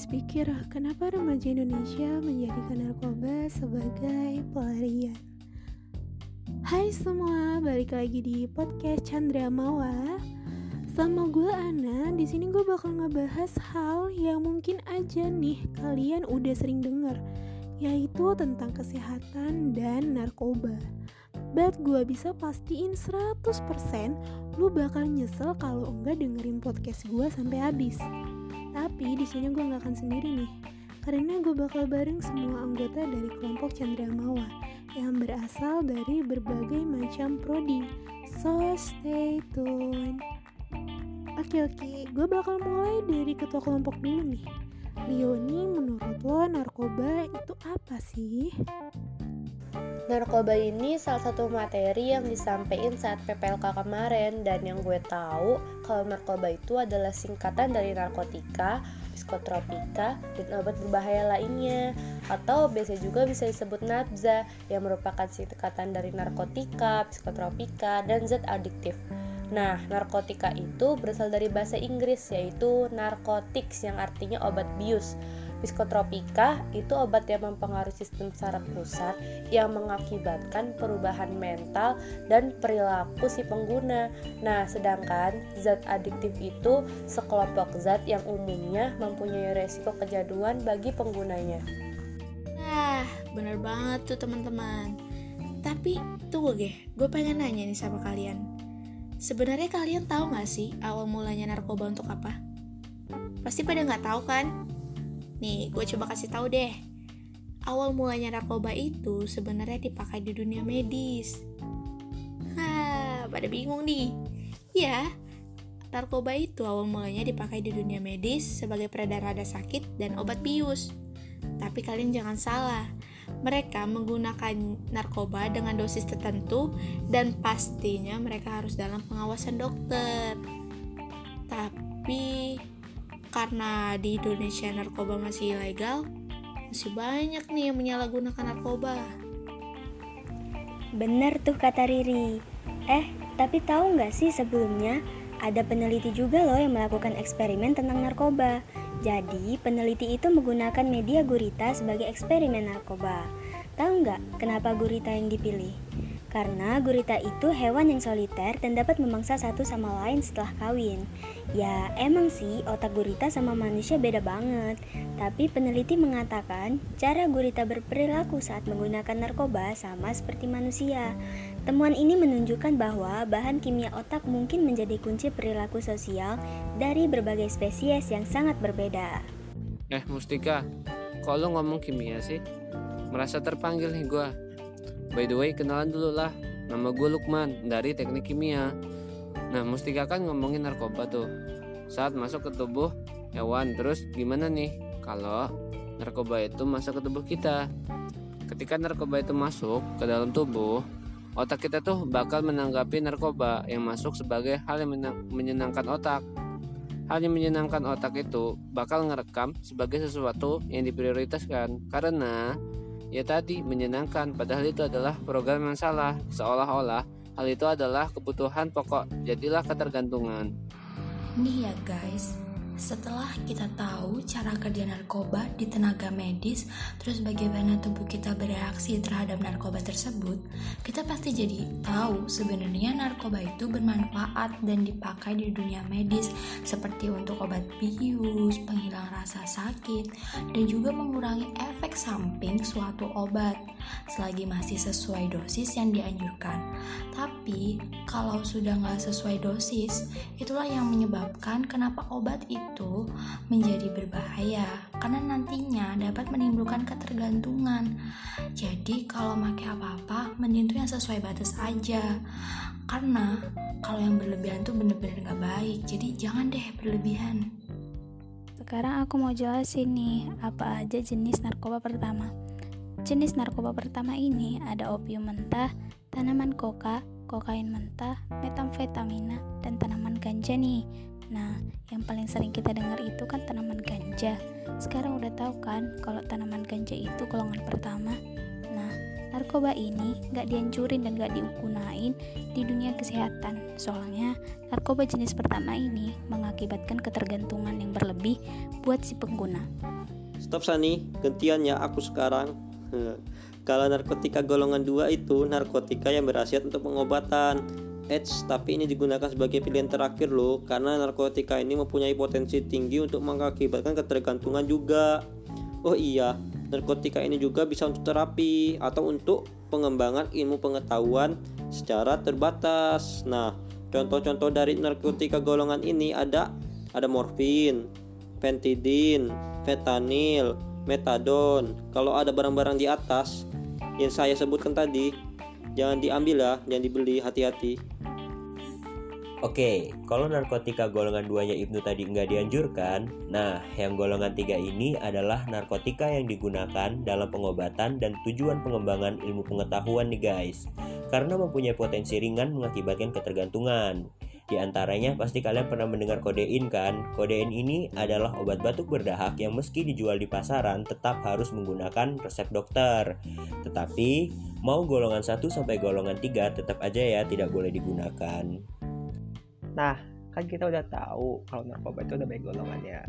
habis pikir kenapa remaja Indonesia menjadikan narkoba sebagai pelarian. Hai semua, balik lagi di podcast Chandra Mawa. Sama gue Ana, di sini gue bakal ngebahas hal yang mungkin aja nih kalian udah sering denger, yaitu tentang kesehatan dan narkoba. But gue bisa pastiin 100% lu bakal nyesel kalau enggak dengerin podcast gue sampai habis. Tapi di sini gue nggak akan sendiri nih, karena gue bakal bareng semua anggota dari kelompok Chandra Mawa yang berasal dari berbagai macam prodi. So stay tune. Oke oke, gue bakal mulai dari ketua kelompok dulu nih. Leoni, menurut lo narkoba itu apa sih? Narkoba ini salah satu materi yang disampaikan saat PPLK kemarin dan yang gue tahu kalau narkoba itu adalah singkatan dari narkotika, psikotropika, dan obat berbahaya lainnya atau biasa juga bisa disebut nabza yang merupakan singkatan dari narkotika, psikotropika, dan zat adiktif. Nah, narkotika itu berasal dari bahasa Inggris yaitu narcotics yang artinya obat bius. Psikotropika itu obat yang mempengaruhi sistem saraf pusat yang mengakibatkan perubahan mental dan perilaku si pengguna. Nah, sedangkan zat adiktif itu sekelompok zat yang umumnya mempunyai resiko kejaduan bagi penggunanya. Nah, bener banget tuh teman-teman. Tapi tunggu deh, gue pengen nanya nih sama kalian. Sebenarnya kalian tahu gak sih awal mulanya narkoba untuk apa? Pasti pada nggak tahu kan? Nih, gue coba kasih tahu deh. Awal mulanya narkoba itu sebenarnya dipakai di dunia medis. Hah, pada bingung nih. Ya, narkoba itu awal mulanya dipakai di dunia medis sebagai peredar rada sakit dan obat bius. Tapi kalian jangan salah, mereka menggunakan narkoba dengan dosis tertentu dan pastinya mereka harus dalam pengawasan dokter. Tapi karena di Indonesia narkoba masih ilegal, masih banyak nih yang menyalahgunakan narkoba. Bener tuh kata Riri. Eh, tapi tahu nggak sih sebelumnya ada peneliti juga loh yang melakukan eksperimen tentang narkoba. Jadi, peneliti itu menggunakan media gurita sebagai eksperimen narkoba. Tahu nggak kenapa gurita yang dipilih? Karena gurita itu hewan yang soliter dan dapat memangsa satu sama lain setelah kawin. Ya, emang sih otak gurita sama manusia beda banget. Tapi peneliti mengatakan cara gurita berperilaku saat menggunakan narkoba sama seperti manusia. Temuan ini menunjukkan bahwa bahan kimia otak mungkin menjadi kunci perilaku sosial dari berbagai spesies yang sangat berbeda. Eh, Mustika, lo ngomong kimia sih? Merasa terpanggil nih gua. By the way, kenalan dulu lah. Nama gue Lukman dari teknik kimia. Nah, Mustika kan ngomongin narkoba tuh. Saat masuk ke tubuh hewan, terus gimana nih kalau narkoba itu masuk ke tubuh kita? Ketika narkoba itu masuk ke dalam tubuh, otak kita tuh bakal menanggapi narkoba yang masuk sebagai hal yang menyenangkan otak. Hal yang menyenangkan otak itu bakal ngerekam sebagai sesuatu yang diprioritaskan karena Ya tadi menyenangkan padahal itu adalah program yang salah. Seolah-olah hal itu adalah kebutuhan pokok. Jadilah ketergantungan. Nih ya guys setelah kita tahu cara kerja narkoba di tenaga medis, terus bagaimana tubuh kita bereaksi terhadap narkoba tersebut, kita pasti jadi tahu sebenarnya narkoba itu bermanfaat dan dipakai di dunia medis seperti untuk obat bius, penghilang rasa sakit, dan juga mengurangi efek samping suatu obat selagi masih sesuai dosis yang dianjurkan. Tapi kalau sudah nggak sesuai dosis, itulah yang menyebabkan kenapa obat itu itu menjadi berbahaya karena nantinya dapat menimbulkan ketergantungan. Jadi kalau pakai apa-apa mending tuh yang sesuai batas aja. Karena kalau yang berlebihan tuh bener-bener gak baik. Jadi jangan deh berlebihan. Sekarang aku mau jelasin nih apa aja jenis narkoba pertama. Jenis narkoba pertama ini ada opium mentah, tanaman koka, kokain mentah, metamfetamina, dan tanaman ganja nih. Nah, yang paling sering kita dengar itu kan tanaman ganja. Sekarang udah tahu kan kalau tanaman ganja itu golongan pertama. Nah, narkoba ini gak dianjurin dan gak digunain di dunia kesehatan. Soalnya, narkoba jenis pertama ini mengakibatkan ketergantungan yang berlebih buat si pengguna. Stop Sani, gantiannya aku sekarang. Kalau narkotika golongan 2 itu narkotika yang berhasiat untuk pengobatan. Eits, tapi ini digunakan sebagai pilihan terakhir loh, karena narkotika ini mempunyai potensi tinggi untuk mengakibatkan ketergantungan juga. Oh iya, narkotika ini juga bisa untuk terapi atau untuk pengembangan ilmu pengetahuan secara terbatas. Nah, contoh-contoh dari narkotika golongan ini ada ada morfin, pentidin, fentanyl, metadon. Kalau ada barang-barang di atas yang saya sebutkan tadi, jangan diambil ya, jangan dibeli, hati-hati. Oke, kalau narkotika golongan 2-nya Ibnu tadi nggak dianjurkan, nah yang golongan 3 ini adalah narkotika yang digunakan dalam pengobatan dan tujuan pengembangan ilmu pengetahuan nih guys. Karena mempunyai potensi ringan mengakibatkan ketergantungan. Di antaranya pasti kalian pernah mendengar kodein kan? Kodein ini adalah obat batuk berdahak yang meski dijual di pasaran tetap harus menggunakan resep dokter. Tetapi mau golongan 1 sampai golongan 3 tetap aja ya tidak boleh digunakan. Nah, kan kita udah tahu kalau narkoba itu ada banyak golongannya.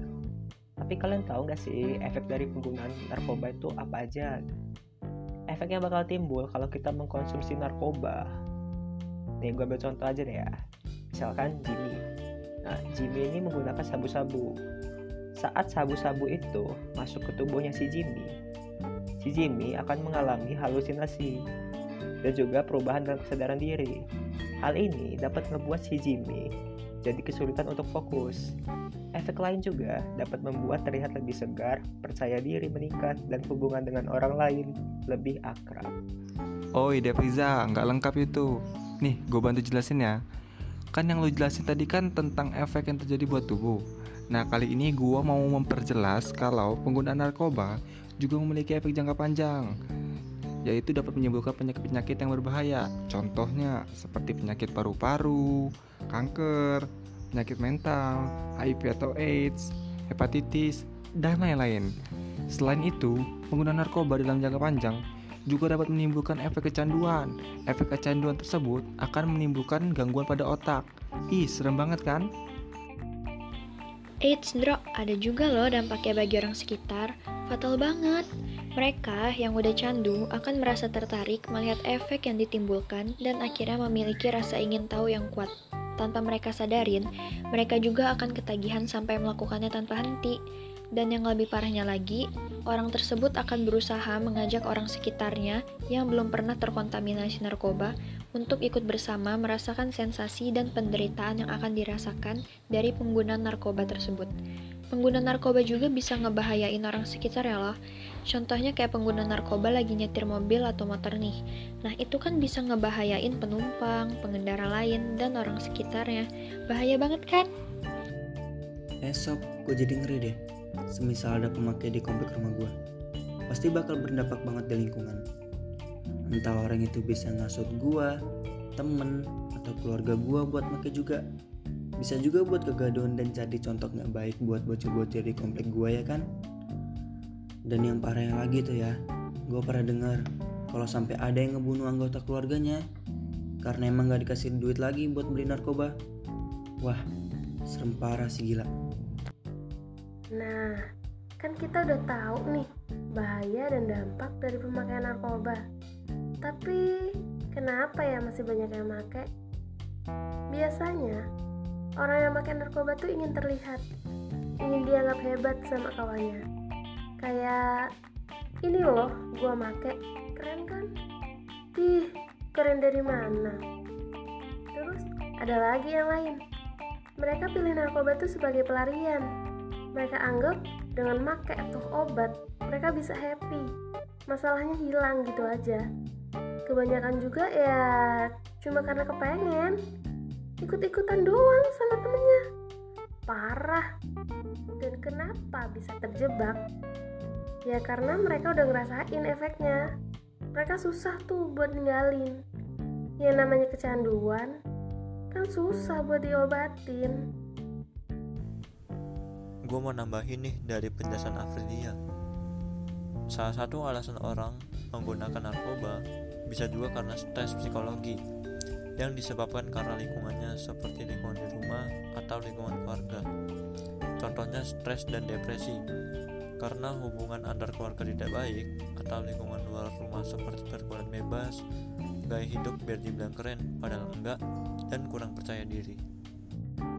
Tapi kalian tahu nggak sih efek dari penggunaan narkoba itu apa aja? Efeknya bakal timbul kalau kita mengkonsumsi narkoba. Nih, gue ambil contoh aja deh ya. Misalkan Jimmy. Nah, Jimmy ini menggunakan sabu-sabu. Saat sabu-sabu itu masuk ke tubuhnya si Jimmy, si Jimmy akan mengalami halusinasi dan juga perubahan dalam kesadaran diri. Hal ini dapat membuat si Jimmy jadi kesulitan untuk fokus. Efek lain juga dapat membuat terlihat lebih segar, percaya diri meningkat, dan hubungan dengan orang lain lebih akrab. Oh ide Priza, nggak lengkap itu. Nih, gue bantu jelasin ya. Kan yang lo jelasin tadi kan tentang efek yang terjadi buat tubuh. Nah, kali ini gue mau memperjelas kalau penggunaan narkoba juga memiliki efek jangka panjang yaitu dapat menimbulkan penyakit-penyakit yang berbahaya. Contohnya seperti penyakit paru-paru, kanker, penyakit mental, HIV atau AIDS, hepatitis, dan lain-lain. Selain itu, penggunaan narkoba dalam jangka panjang juga dapat menimbulkan efek kecanduan. Efek kecanduan tersebut akan menimbulkan gangguan pada otak. Ih, serem banget kan? Eits, Dro, ada juga loh dampaknya bagi orang sekitar. Fatal banget. Mereka yang udah candu akan merasa tertarik melihat efek yang ditimbulkan dan akhirnya memiliki rasa ingin tahu yang kuat. Tanpa mereka sadarin, mereka juga akan ketagihan sampai melakukannya tanpa henti. Dan yang lebih parahnya lagi, orang tersebut akan berusaha mengajak orang sekitarnya yang belum pernah terkontaminasi narkoba untuk ikut bersama merasakan sensasi dan penderitaan yang akan dirasakan dari pengguna narkoba tersebut. Pengguna narkoba juga bisa ngebahayain orang sekitar ya loh. Contohnya kayak pengguna narkoba lagi nyetir mobil atau motor nih. Nah itu kan bisa ngebahayain penumpang, pengendara lain, dan orang sekitarnya. Bahaya banget kan? Esok gue jadi ngeri deh semisal ada pemakai di komplek rumah gue. Pasti bakal berdampak banget di lingkungan. Entah orang itu bisa ngasut gue, temen, atau keluarga gue buat pakai juga. Bisa juga buat kegaduhan dan jadi contoh nggak baik buat bocil-bocil di komplek gue ya kan? Dan yang parahnya lagi tuh ya, gue pernah dengar kalau sampai ada yang ngebunuh anggota keluarganya karena emang gak dikasih duit lagi buat beli narkoba. Wah, serem parah sih gila. Nah, kan kita udah tahu nih bahaya dan dampak dari pemakaian narkoba. Tapi kenapa ya masih banyak yang make? Biasanya orang yang pakai narkoba tuh ingin terlihat, ingin dianggap hebat sama kawannya. Kayak ini loh, gua make, keren kan? Ih, keren dari mana? Terus ada lagi yang lain. Mereka pilih narkoba tuh sebagai pelarian, mereka anggap dengan make atau obat mereka bisa happy. Masalahnya hilang gitu aja. Kebanyakan juga ya cuma karena kepengen. Ikut-ikutan doang sama temennya. Parah. Dan kenapa bisa terjebak? Ya karena mereka udah ngerasain efeknya. Mereka susah tuh buat ninggalin. Yang namanya kecanduan. Kan susah buat diobatin gue mau nambahin nih dari penjelasan Afridia. Salah satu alasan orang menggunakan narkoba bisa juga karena stres psikologi yang disebabkan karena lingkungannya seperti lingkungan di rumah atau lingkungan keluarga. Contohnya stres dan depresi. Karena hubungan antar keluarga tidak baik atau lingkungan luar rumah seperti pergaulan bebas, gaya hidup biar dibilang keren padahal enggak dan kurang percaya diri.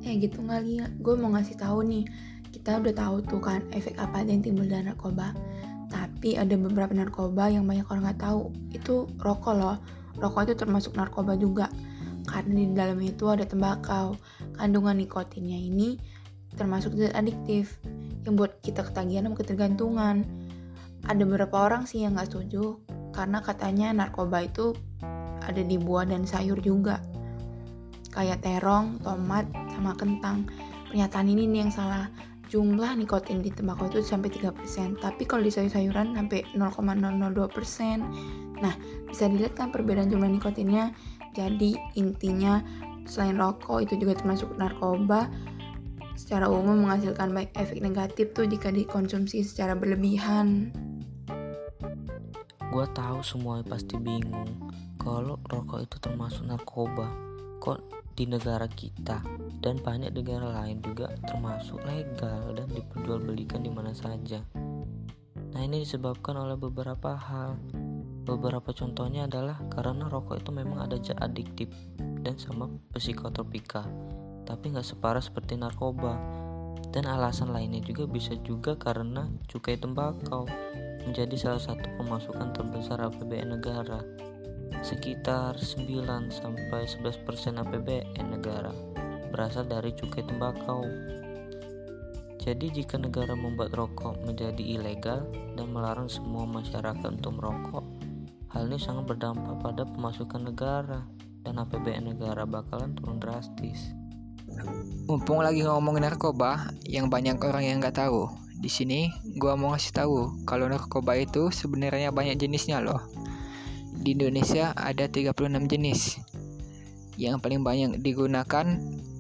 Eh gitu kali ya, gue mau ngasih tahu nih, kita udah tahu tuh kan efek apa aja yang timbul dari narkoba. Tapi ada beberapa narkoba yang banyak orang nggak tahu, itu rokok loh. Rokok itu termasuk narkoba juga karena di dalamnya itu ada tembakau. Kandungan nikotinnya ini termasuk zat adiktif yang buat kita ketagihan dan ketergantungan. Ada beberapa orang sih yang nggak setuju karena katanya narkoba itu ada di buah dan sayur juga. Kayak terong, tomat, sama kentang. Pernyataan ini nih yang salah. Jumlah nikotin di tembakau itu sampai 3%, tapi kalau di sayur-sayuran sampai 0,002%. Nah, bisa dilihat kan perbedaan jumlah nikotinnya jadi intinya selain rokok itu juga termasuk narkoba secara umum menghasilkan baik efek negatif tuh jika dikonsumsi secara berlebihan. Gue tahu semua pasti bingung kalau rokok itu termasuk narkoba. Kok di negara kita dan banyak negara lain juga termasuk legal dan diperjualbelikan di mana saja. Nah ini disebabkan oleh beberapa hal Beberapa contohnya adalah karena rokok itu memang ada zat adiktif dan sama psikotropika, tapi nggak separah seperti narkoba. Dan alasan lainnya juga bisa juga karena cukai tembakau menjadi salah satu pemasukan terbesar APBN negara. Sekitar 9 sampai 11% APBN negara berasal dari cukai tembakau. Jadi jika negara membuat rokok menjadi ilegal dan melarang semua masyarakat untuk merokok, Hal ini sangat berdampak pada pemasukan negara dan APBN negara bakalan turun drastis. Mumpung lagi ngomongin narkoba, yang banyak orang yang nggak tahu. Di sini, gua mau ngasih tahu kalau narkoba itu sebenarnya banyak jenisnya loh. Di Indonesia ada 36 jenis. Yang paling banyak digunakan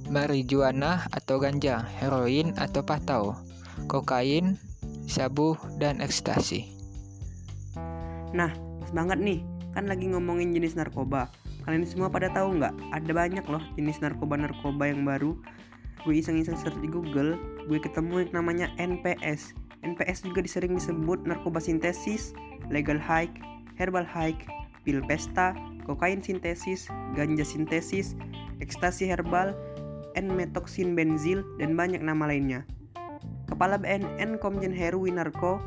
marijuana atau ganja, heroin atau patau, kokain, sabu, dan ekstasi. Nah, banget nih, kan lagi ngomongin jenis narkoba. Kalian semua pada tahu nggak? Ada banyak loh jenis narkoba-narkoba yang baru. Gue iseng-iseng search di Google, gue ketemu yang namanya NPS. NPS juga disering disebut narkoba sintesis, legal high, herbal high, pil pesta, kokain sintesis, ganja sintesis, ekstasi herbal, N-metoksin benzil, dan banyak nama lainnya. Kepala BNN Komjen Heru Winarko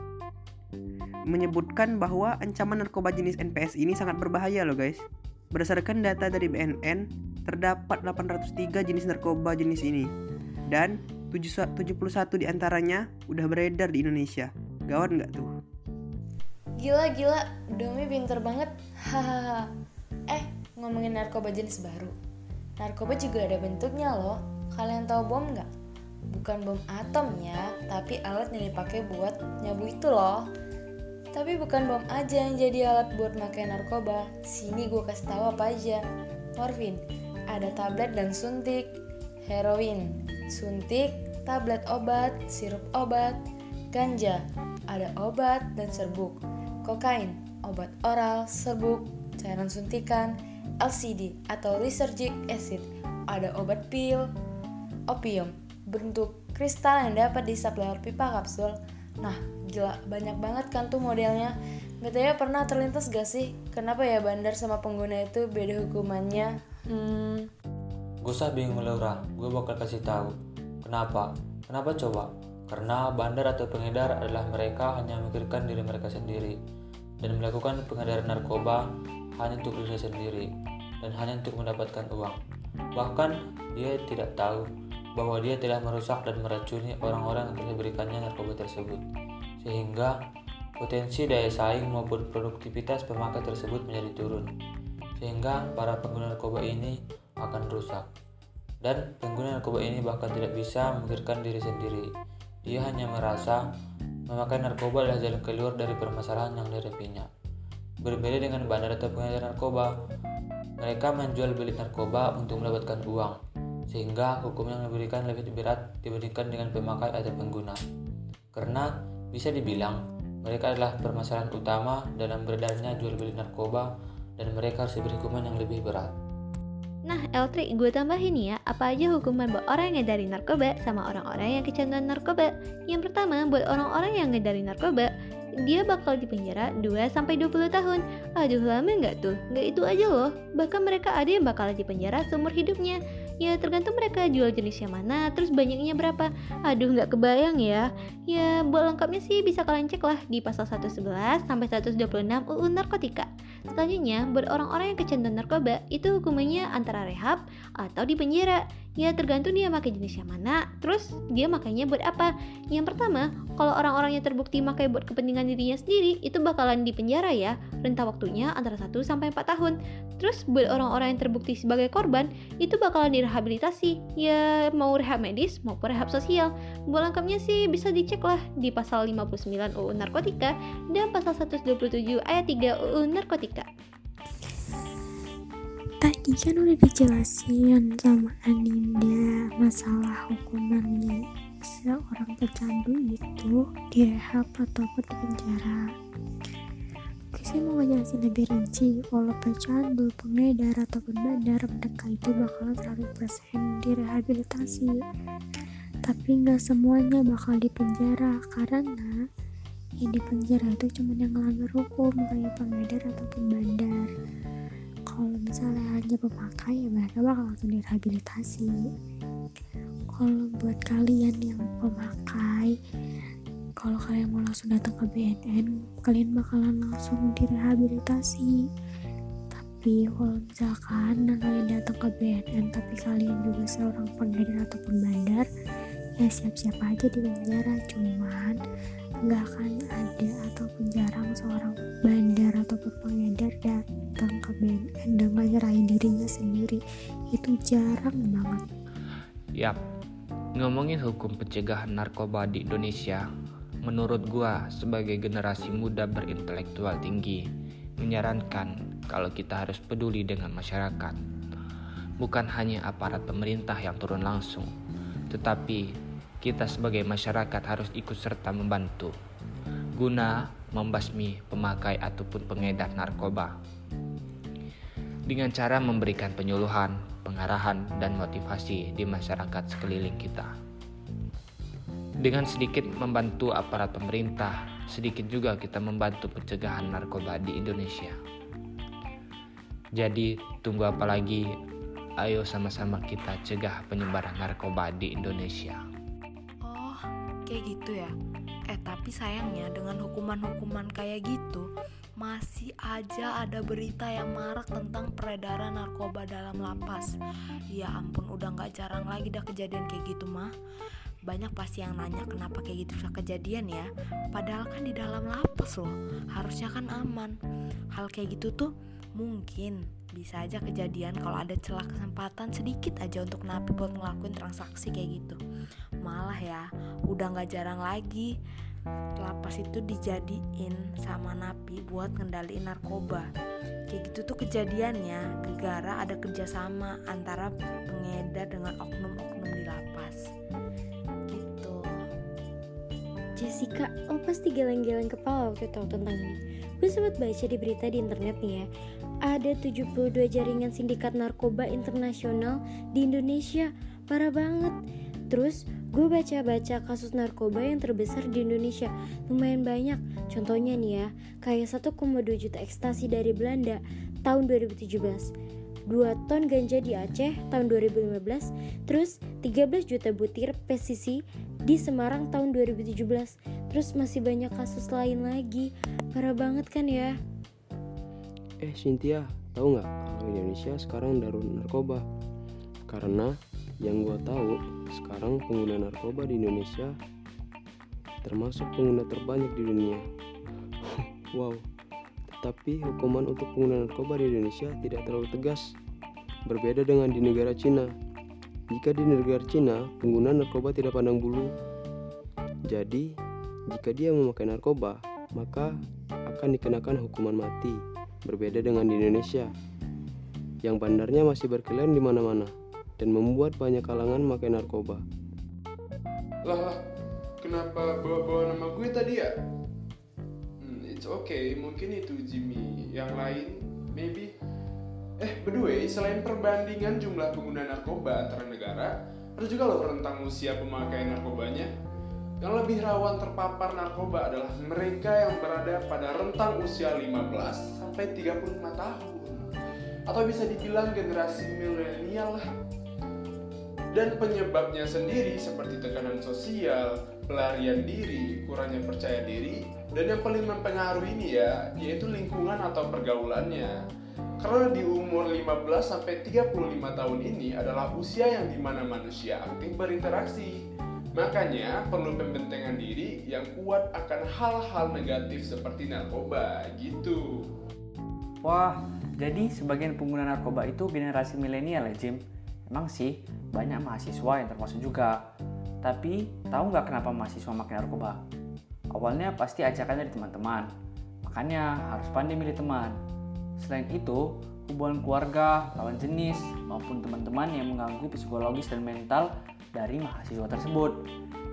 menyebutkan bahwa ancaman narkoba jenis NPS ini sangat berbahaya loh guys. Berdasarkan data dari BNN, terdapat 803 jenis narkoba jenis ini. Dan 71 di antaranya udah beredar di Indonesia. Gawat nggak tuh? Gila, gila. Domi pinter banget. Hahaha. eh, ngomongin narkoba jenis baru. Narkoba juga ada bentuknya loh. Kalian tahu bom nggak? Bukan bom atom ya, tapi alat yang dipakai buat nyabu itu loh. Tapi bukan bom aja yang jadi alat buat makai narkoba. Sini gue kasih tahu apa aja. Morfin, ada tablet dan suntik. Heroin, suntik, tablet obat, sirup obat. Ganja, ada obat dan serbuk. Kokain, obat oral, serbuk, cairan suntikan. LCD atau lysergic acid, ada obat pil. Opium, bentuk kristal yang dapat dihisap lewat pipa kapsul. Nah, gila banyak banget kan tuh modelnya. BTW pernah terlintas gak sih? Kenapa ya bandar sama pengguna itu beda hukumannya? Hmm. Gue usah bingung Laura gue bakal kasih tahu. Kenapa? Kenapa coba? Karena bandar atau pengedar adalah mereka hanya memikirkan diri mereka sendiri dan melakukan pengedaran narkoba hanya untuk diri sendiri dan hanya untuk mendapatkan uang. Bahkan dia tidak tahu bahwa dia telah merusak dan meracuni orang-orang yang telah diberikannya narkoba tersebut sehingga potensi daya saing maupun produktivitas pemakai tersebut menjadi turun, sehingga para pengguna narkoba ini akan rusak. Dan pengguna narkoba ini bahkan tidak bisa memikirkan diri sendiri. Dia hanya merasa memakai narkoba adalah jalan keluar dari permasalahan yang dihadapinya. Berbeda dengan bandar atau pengedar narkoba, mereka menjual beli narkoba untuk mendapatkan uang, sehingga hukum yang diberikan lebih berat dibandingkan dengan pemakai atau pengguna. Karena bisa dibilang, Mereka adalah permasalahan utama dalam beredarnya jual beli narkoba dan mereka harus diberi hukuman yang lebih berat. Nah, Eltri, gue tambahin ya, apa aja hukuman buat orang yang ngedari narkoba sama orang-orang yang kecanduan narkoba. Yang pertama, buat orang-orang yang ngedari narkoba, dia bakal dipenjara 2-20 tahun. Aduh, lama nggak tuh? Nggak itu aja loh, bahkan mereka ada yang bakal dipenjara seumur hidupnya. Ya tergantung mereka jual jenisnya mana, terus banyaknya berapa. Aduh nggak kebayang ya. Ya buat lengkapnya sih bisa kalian cek lah di pasal 111 sampai 126 UU Narkotika. Selanjutnya, buat orang-orang yang kecanduan narkoba, itu hukumannya antara rehab atau di penjara. Ya tergantung dia pakai jenisnya mana, terus dia makainya buat apa. Yang pertama, kalau orang-orangnya terbukti makai buat kepentingan dirinya sendiri, itu bakalan di penjara ya. Rentang waktunya antara 1 sampai 4 tahun. Terus buat orang-orang yang terbukti sebagai korban, itu bakalan direhabilitasi. Ya mau rehab medis maupun rehab sosial. Buat lengkapnya sih bisa dicek lah di pasal 59 UU Narkotika dan pasal 127 ayat 3 UU Narkotika. Tadi kan udah dijelasin sama Aninda masalah hukumannya seorang pecandu itu direhab ataupun di penjara. Saya mau ngejelasin lebih rinci kalau pecandu, pengedar ataupun bandar mereka itu bakalan 100% direhabilitasi. Tapi nggak semuanya bakal di penjara karena yang di penjara itu cuma yang melanggar hukum kayak pengedar ataupun bandar kalau misalnya hanya pemakai ya mereka bakal langsung direhabilitasi. Kalau buat kalian yang pemakai kalau kalian mau langsung datang ke BNN kalian bakalan langsung direhabilitasi. Tapi kalau misalkan kalian datang ke BNN tapi kalian juga seorang pengedar ataupun bandar ya siap-siap aja di penjara cuman nggak akan ada ataupun jarang seorang bandar ataupun pengedar datang ke BNN dan nyerahin dirinya sendiri. Itu jarang banget. Yap, ngomongin hukum pencegahan narkoba di Indonesia, menurut gua sebagai generasi muda berintelektual tinggi, menyarankan kalau kita harus peduli dengan masyarakat. Bukan hanya aparat pemerintah yang turun langsung, tetapi kita sebagai masyarakat harus ikut serta membantu guna membasmi pemakai ataupun pengedar narkoba dengan cara memberikan penyuluhan, pengarahan, dan motivasi di masyarakat sekeliling kita. Dengan sedikit membantu aparat pemerintah, sedikit juga kita membantu pencegahan narkoba di Indonesia. Jadi, tunggu apa lagi? Ayo sama-sama kita cegah penyebaran narkoba di Indonesia. Kayak gitu ya. Eh, tapi sayangnya dengan hukuman-hukuman kayak gitu, masih aja ada berita yang marak tentang peredaran narkoba dalam lapas. Ya ampun, udah nggak jarang lagi dah kejadian kayak gitu mah. Banyak pasti yang nanya kenapa kayak gitu bisa kejadian ya. Padahal kan di dalam lapas loh, harusnya kan aman. Hal kayak gitu tuh mungkin bisa aja kejadian kalau ada celah kesempatan sedikit aja untuk napi buat ngelakuin transaksi kayak gitu. Malah ya, udah nggak jarang lagi lapas itu dijadiin sama napi buat ngendaliin narkoba kayak gitu tuh kejadiannya gegara ada kerjasama antara pengedar dengan oknum-oknum di lapas gitu Jessica, lo pasti geleng-geleng kepala waktu tahu tentang ini. Gue sempat baca di berita di internet nih ya. Ada 72 jaringan sindikat narkoba internasional di Indonesia. Parah banget. Terus gue baca-baca kasus narkoba yang terbesar di Indonesia. Lumayan banyak. Contohnya nih ya kayak 1,2 juta ekstasi dari Belanda tahun 2017 2 ton ganja di Aceh tahun 2015 terus 13 juta butir PCC di Semarang tahun 2017 terus masih banyak kasus lain lagi. Parah banget kan ya? Eh Cynthia, tahu nggak kalau Indonesia sekarang darurat narkoba? Karena yang gue tahu sekarang pengguna narkoba di Indonesia termasuk pengguna terbanyak di dunia. wow. Tetapi hukuman untuk pengguna narkoba di Indonesia tidak terlalu tegas. Berbeda dengan di negara Cina. Jika di negara Cina, pengguna narkoba tidak pandang bulu. Jadi, jika dia memakai narkoba, maka akan dikenakan hukuman mati. Berbeda dengan di Indonesia, yang bandarnya masih berkeliaran di mana-mana dan membuat banyak kalangan memakai narkoba. Lah lah, kenapa bawa-bawa nama gue tadi ya? it's okay mungkin itu Jimmy. Yang lain maybe. Eh by the way selain perbandingan jumlah pengguna narkoba antara negara ada juga loh rentang usia pemakai narkobanya. Yang lebih rawan terpapar narkoba adalah mereka yang berada pada rentang usia 15 sampai 35 tahun. Atau bisa dibilang generasi milenial lah dan penyebabnya sendiri seperti tekanan sosial, pelarian diri, kurangnya percaya diri, dan yang paling mempengaruhi ini ya, yaitu lingkungan atau pergaulannya. Karena di umur 15 sampai 35 tahun ini adalah usia yang di mana manusia aktif berinteraksi. Makanya perlu pembentengan diri yang kuat akan hal-hal negatif seperti narkoba gitu. Wah, jadi sebagian pengguna narkoba itu generasi milenial ya Jim? Emang sih banyak mahasiswa yang termasuk juga. Tapi tahu nggak kenapa mahasiswa makin narkoba? Awalnya pasti ajakan dari teman-teman. Makanya harus pandai milih teman. Selain itu, hubungan keluarga, lawan jenis, maupun teman-teman yang mengganggu psikologis dan mental dari mahasiswa tersebut.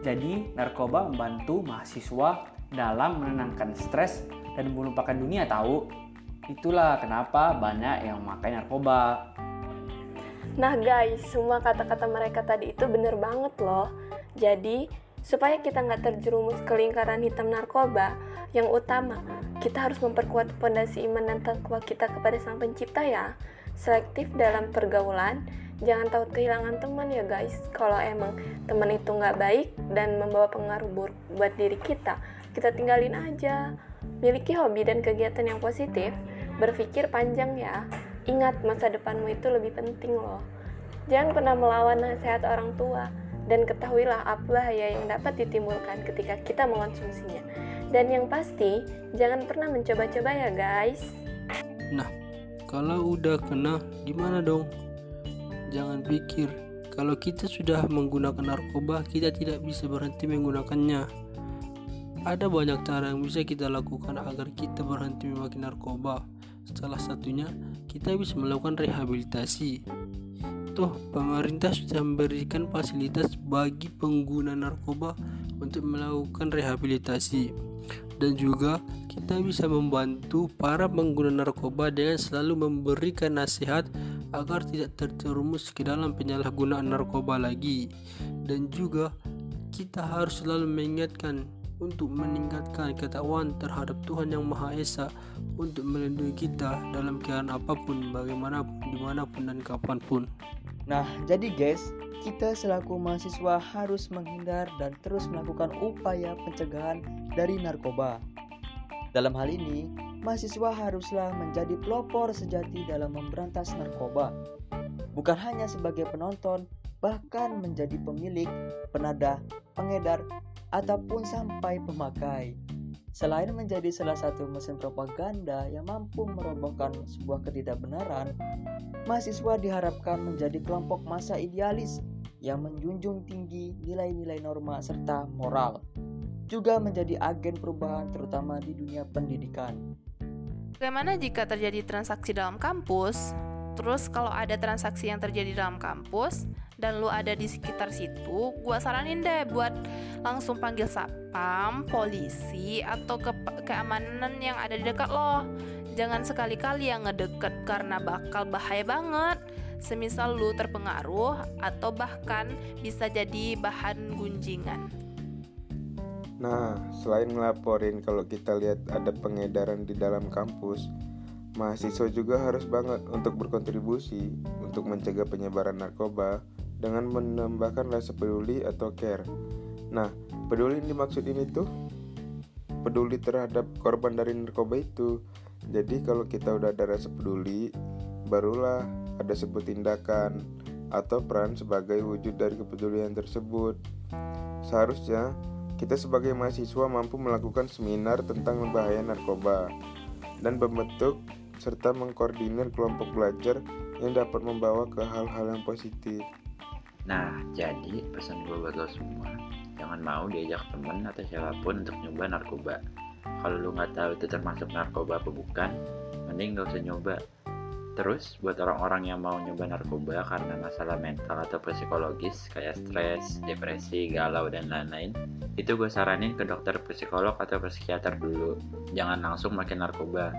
Jadi, narkoba membantu mahasiswa dalam menenangkan stres dan melupakan dunia tahu. Itulah kenapa banyak yang memakai narkoba. Nah guys, semua kata-kata mereka tadi itu bener banget loh. Jadi, supaya kita nggak terjerumus ke lingkaran hitam narkoba, yang utama, kita harus memperkuat fondasi iman dan takwa kita kepada Sang Pencipta ya. Selektif dalam pergaulan, jangan tahu kehilangan teman ya guys. Kalau emang teman itu nggak baik dan membawa pengaruh buruk buat diri kita, kita tinggalin aja. Miliki hobi dan kegiatan yang positif, berpikir panjang ya. Ingat, masa depanmu itu lebih penting loh. Jangan pernah melawan nasihat orang tua, dan ketahuilah apa bahaya yang dapat ditimbulkan ketika kita mengonsumsinya. Dan yang pasti, jangan pernah mencoba-coba ya guys. Nah, kalau udah kena, gimana dong? Jangan pikir, kalau kita sudah menggunakan narkoba, kita tidak bisa berhenti menggunakannya. Ada banyak cara yang bisa kita lakukan agar kita berhenti memakai narkoba. Salah satunya, kita bisa melakukan rehabilitasi. Tuh, pemerintah sudah memberikan fasilitas bagi pengguna narkoba untuk melakukan rehabilitasi. Dan juga kita bisa membantu para pengguna narkoba dengan selalu memberikan nasihat agar tidak terjerumus ke dalam penyalahgunaan narkoba lagi. Dan juga kita harus selalu mengingatkan untuk meningkatkan ketakwaan terhadap Tuhan Yang Maha Esa untuk melindungi kita dalam keadaan apa pun, bagaimanapun, di mana pun dan kapan pun. Nah, jadi guys, kita selaku mahasiswa harus menghindar dan terus melakukan upaya pencegahan dari narkoba. Dalam hal ini, mahasiswa haruslah menjadi pelopor sejati dalam memberantas narkoba. Bukan hanya sebagai penonton, bahkan menjadi pemilik, penada, pengedar, ataupun sampai pemakai. Selain menjadi salah satu mesin propaganda yang mampu merobohkan sebuah ketidakbenaran, mahasiswa diharapkan menjadi kelompok masa idealis yang menjunjung tinggi nilai-nilai norma serta moral. Juga menjadi agen perubahan terutama di dunia pendidikan. Bagaimana jika terjadi transaksi dalam kampus? Terus kalau ada transaksi yang terjadi dalam kampus, dan lu ada di sekitar situ, gua saranin deh buat langsung panggil satpam, polisi atau ke keamanan yang ada di dekat lo. Jangan sekali-kali yang ngedeket karena bakal bahaya banget. Semisal lu terpengaruh atau bahkan bisa jadi bahan gunjingan. Nah, selain melaporin kalau kita lihat ada pengedaran di dalam kampus, mahasiswa juga harus banget untuk berkontribusi untuk mencegah penyebaran narkoba dengan menambahkan rasa peduli atau care. Nah, peduli yang dimaksud ini tuh peduli terhadap korban dari narkoba itu. Jadi kalau kita udah ada rasa peduli, barulah ada sebuah tindakan atau peran sebagai wujud dari kepedulian tersebut. Seharusnya kita sebagai mahasiswa mampu melakukan seminar tentang bahaya narkoba dan membentuk serta mengkoordinir kelompok belajar yang dapat membawa ke hal-hal yang positif. Nah, jadi pesan gue buat lo semua, jangan mau diajak temen atau siapa pun untuk nyoba narkoba. Kalau lo nggak tahu itu termasuk narkoba apa bukan, mending gak usah nyoba. Terus buat orang-orang yang mau nyoba narkoba karena masalah mental atau psikologis kayak stres, depresi, galau dan lain-lain, itu gue saranin ke dokter psikolog atau psikiater dulu. Jangan langsung makin narkoba.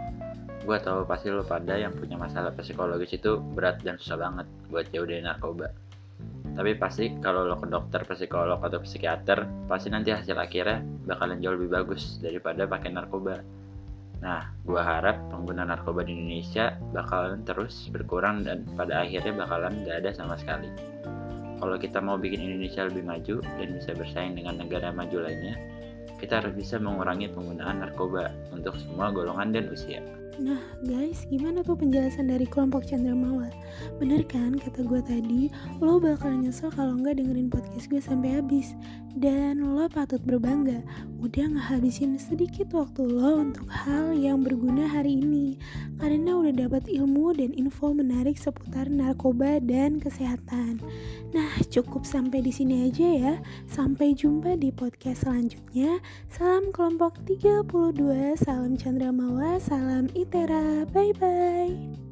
Gue tahu pasti lo pada yang punya masalah psikologis itu berat dan susah banget buat jauh dari narkoba. Tapi pasti kalau lo ke dokter psikolog atau psikiater, pasti nanti hasil akhirnya bakalan jauh lebih bagus daripada pakai narkoba. Nah, gue harap pengguna narkoba di Indonesia bakalan terus berkurang dan pada akhirnya bakalan gak ada sama sekali. Kalau kita mau bikin Indonesia lebih maju dan bisa bersaing dengan negara maju lainnya, kita harus bisa mengurangi penggunaan narkoba untuk semua golongan dan usia. Nah guys, gimana tuh penjelasan dari kelompok Chandra Mawar? Bener kan kata gue tadi, lo bakal nyesel kalau nggak dengerin podcast gue sampai habis. Dan lo patut berbangga, udah ngehabisin sedikit waktu lo untuk hal yang berguna hari ini. Karena udah dapat ilmu dan info menarik seputar narkoba dan kesehatan. Nah, cukup sampai di sini aja ya. Sampai jumpa di podcast selanjutnya. Salam kelompok 32, salam Chandra Mawar, salam Itera. Bye bye.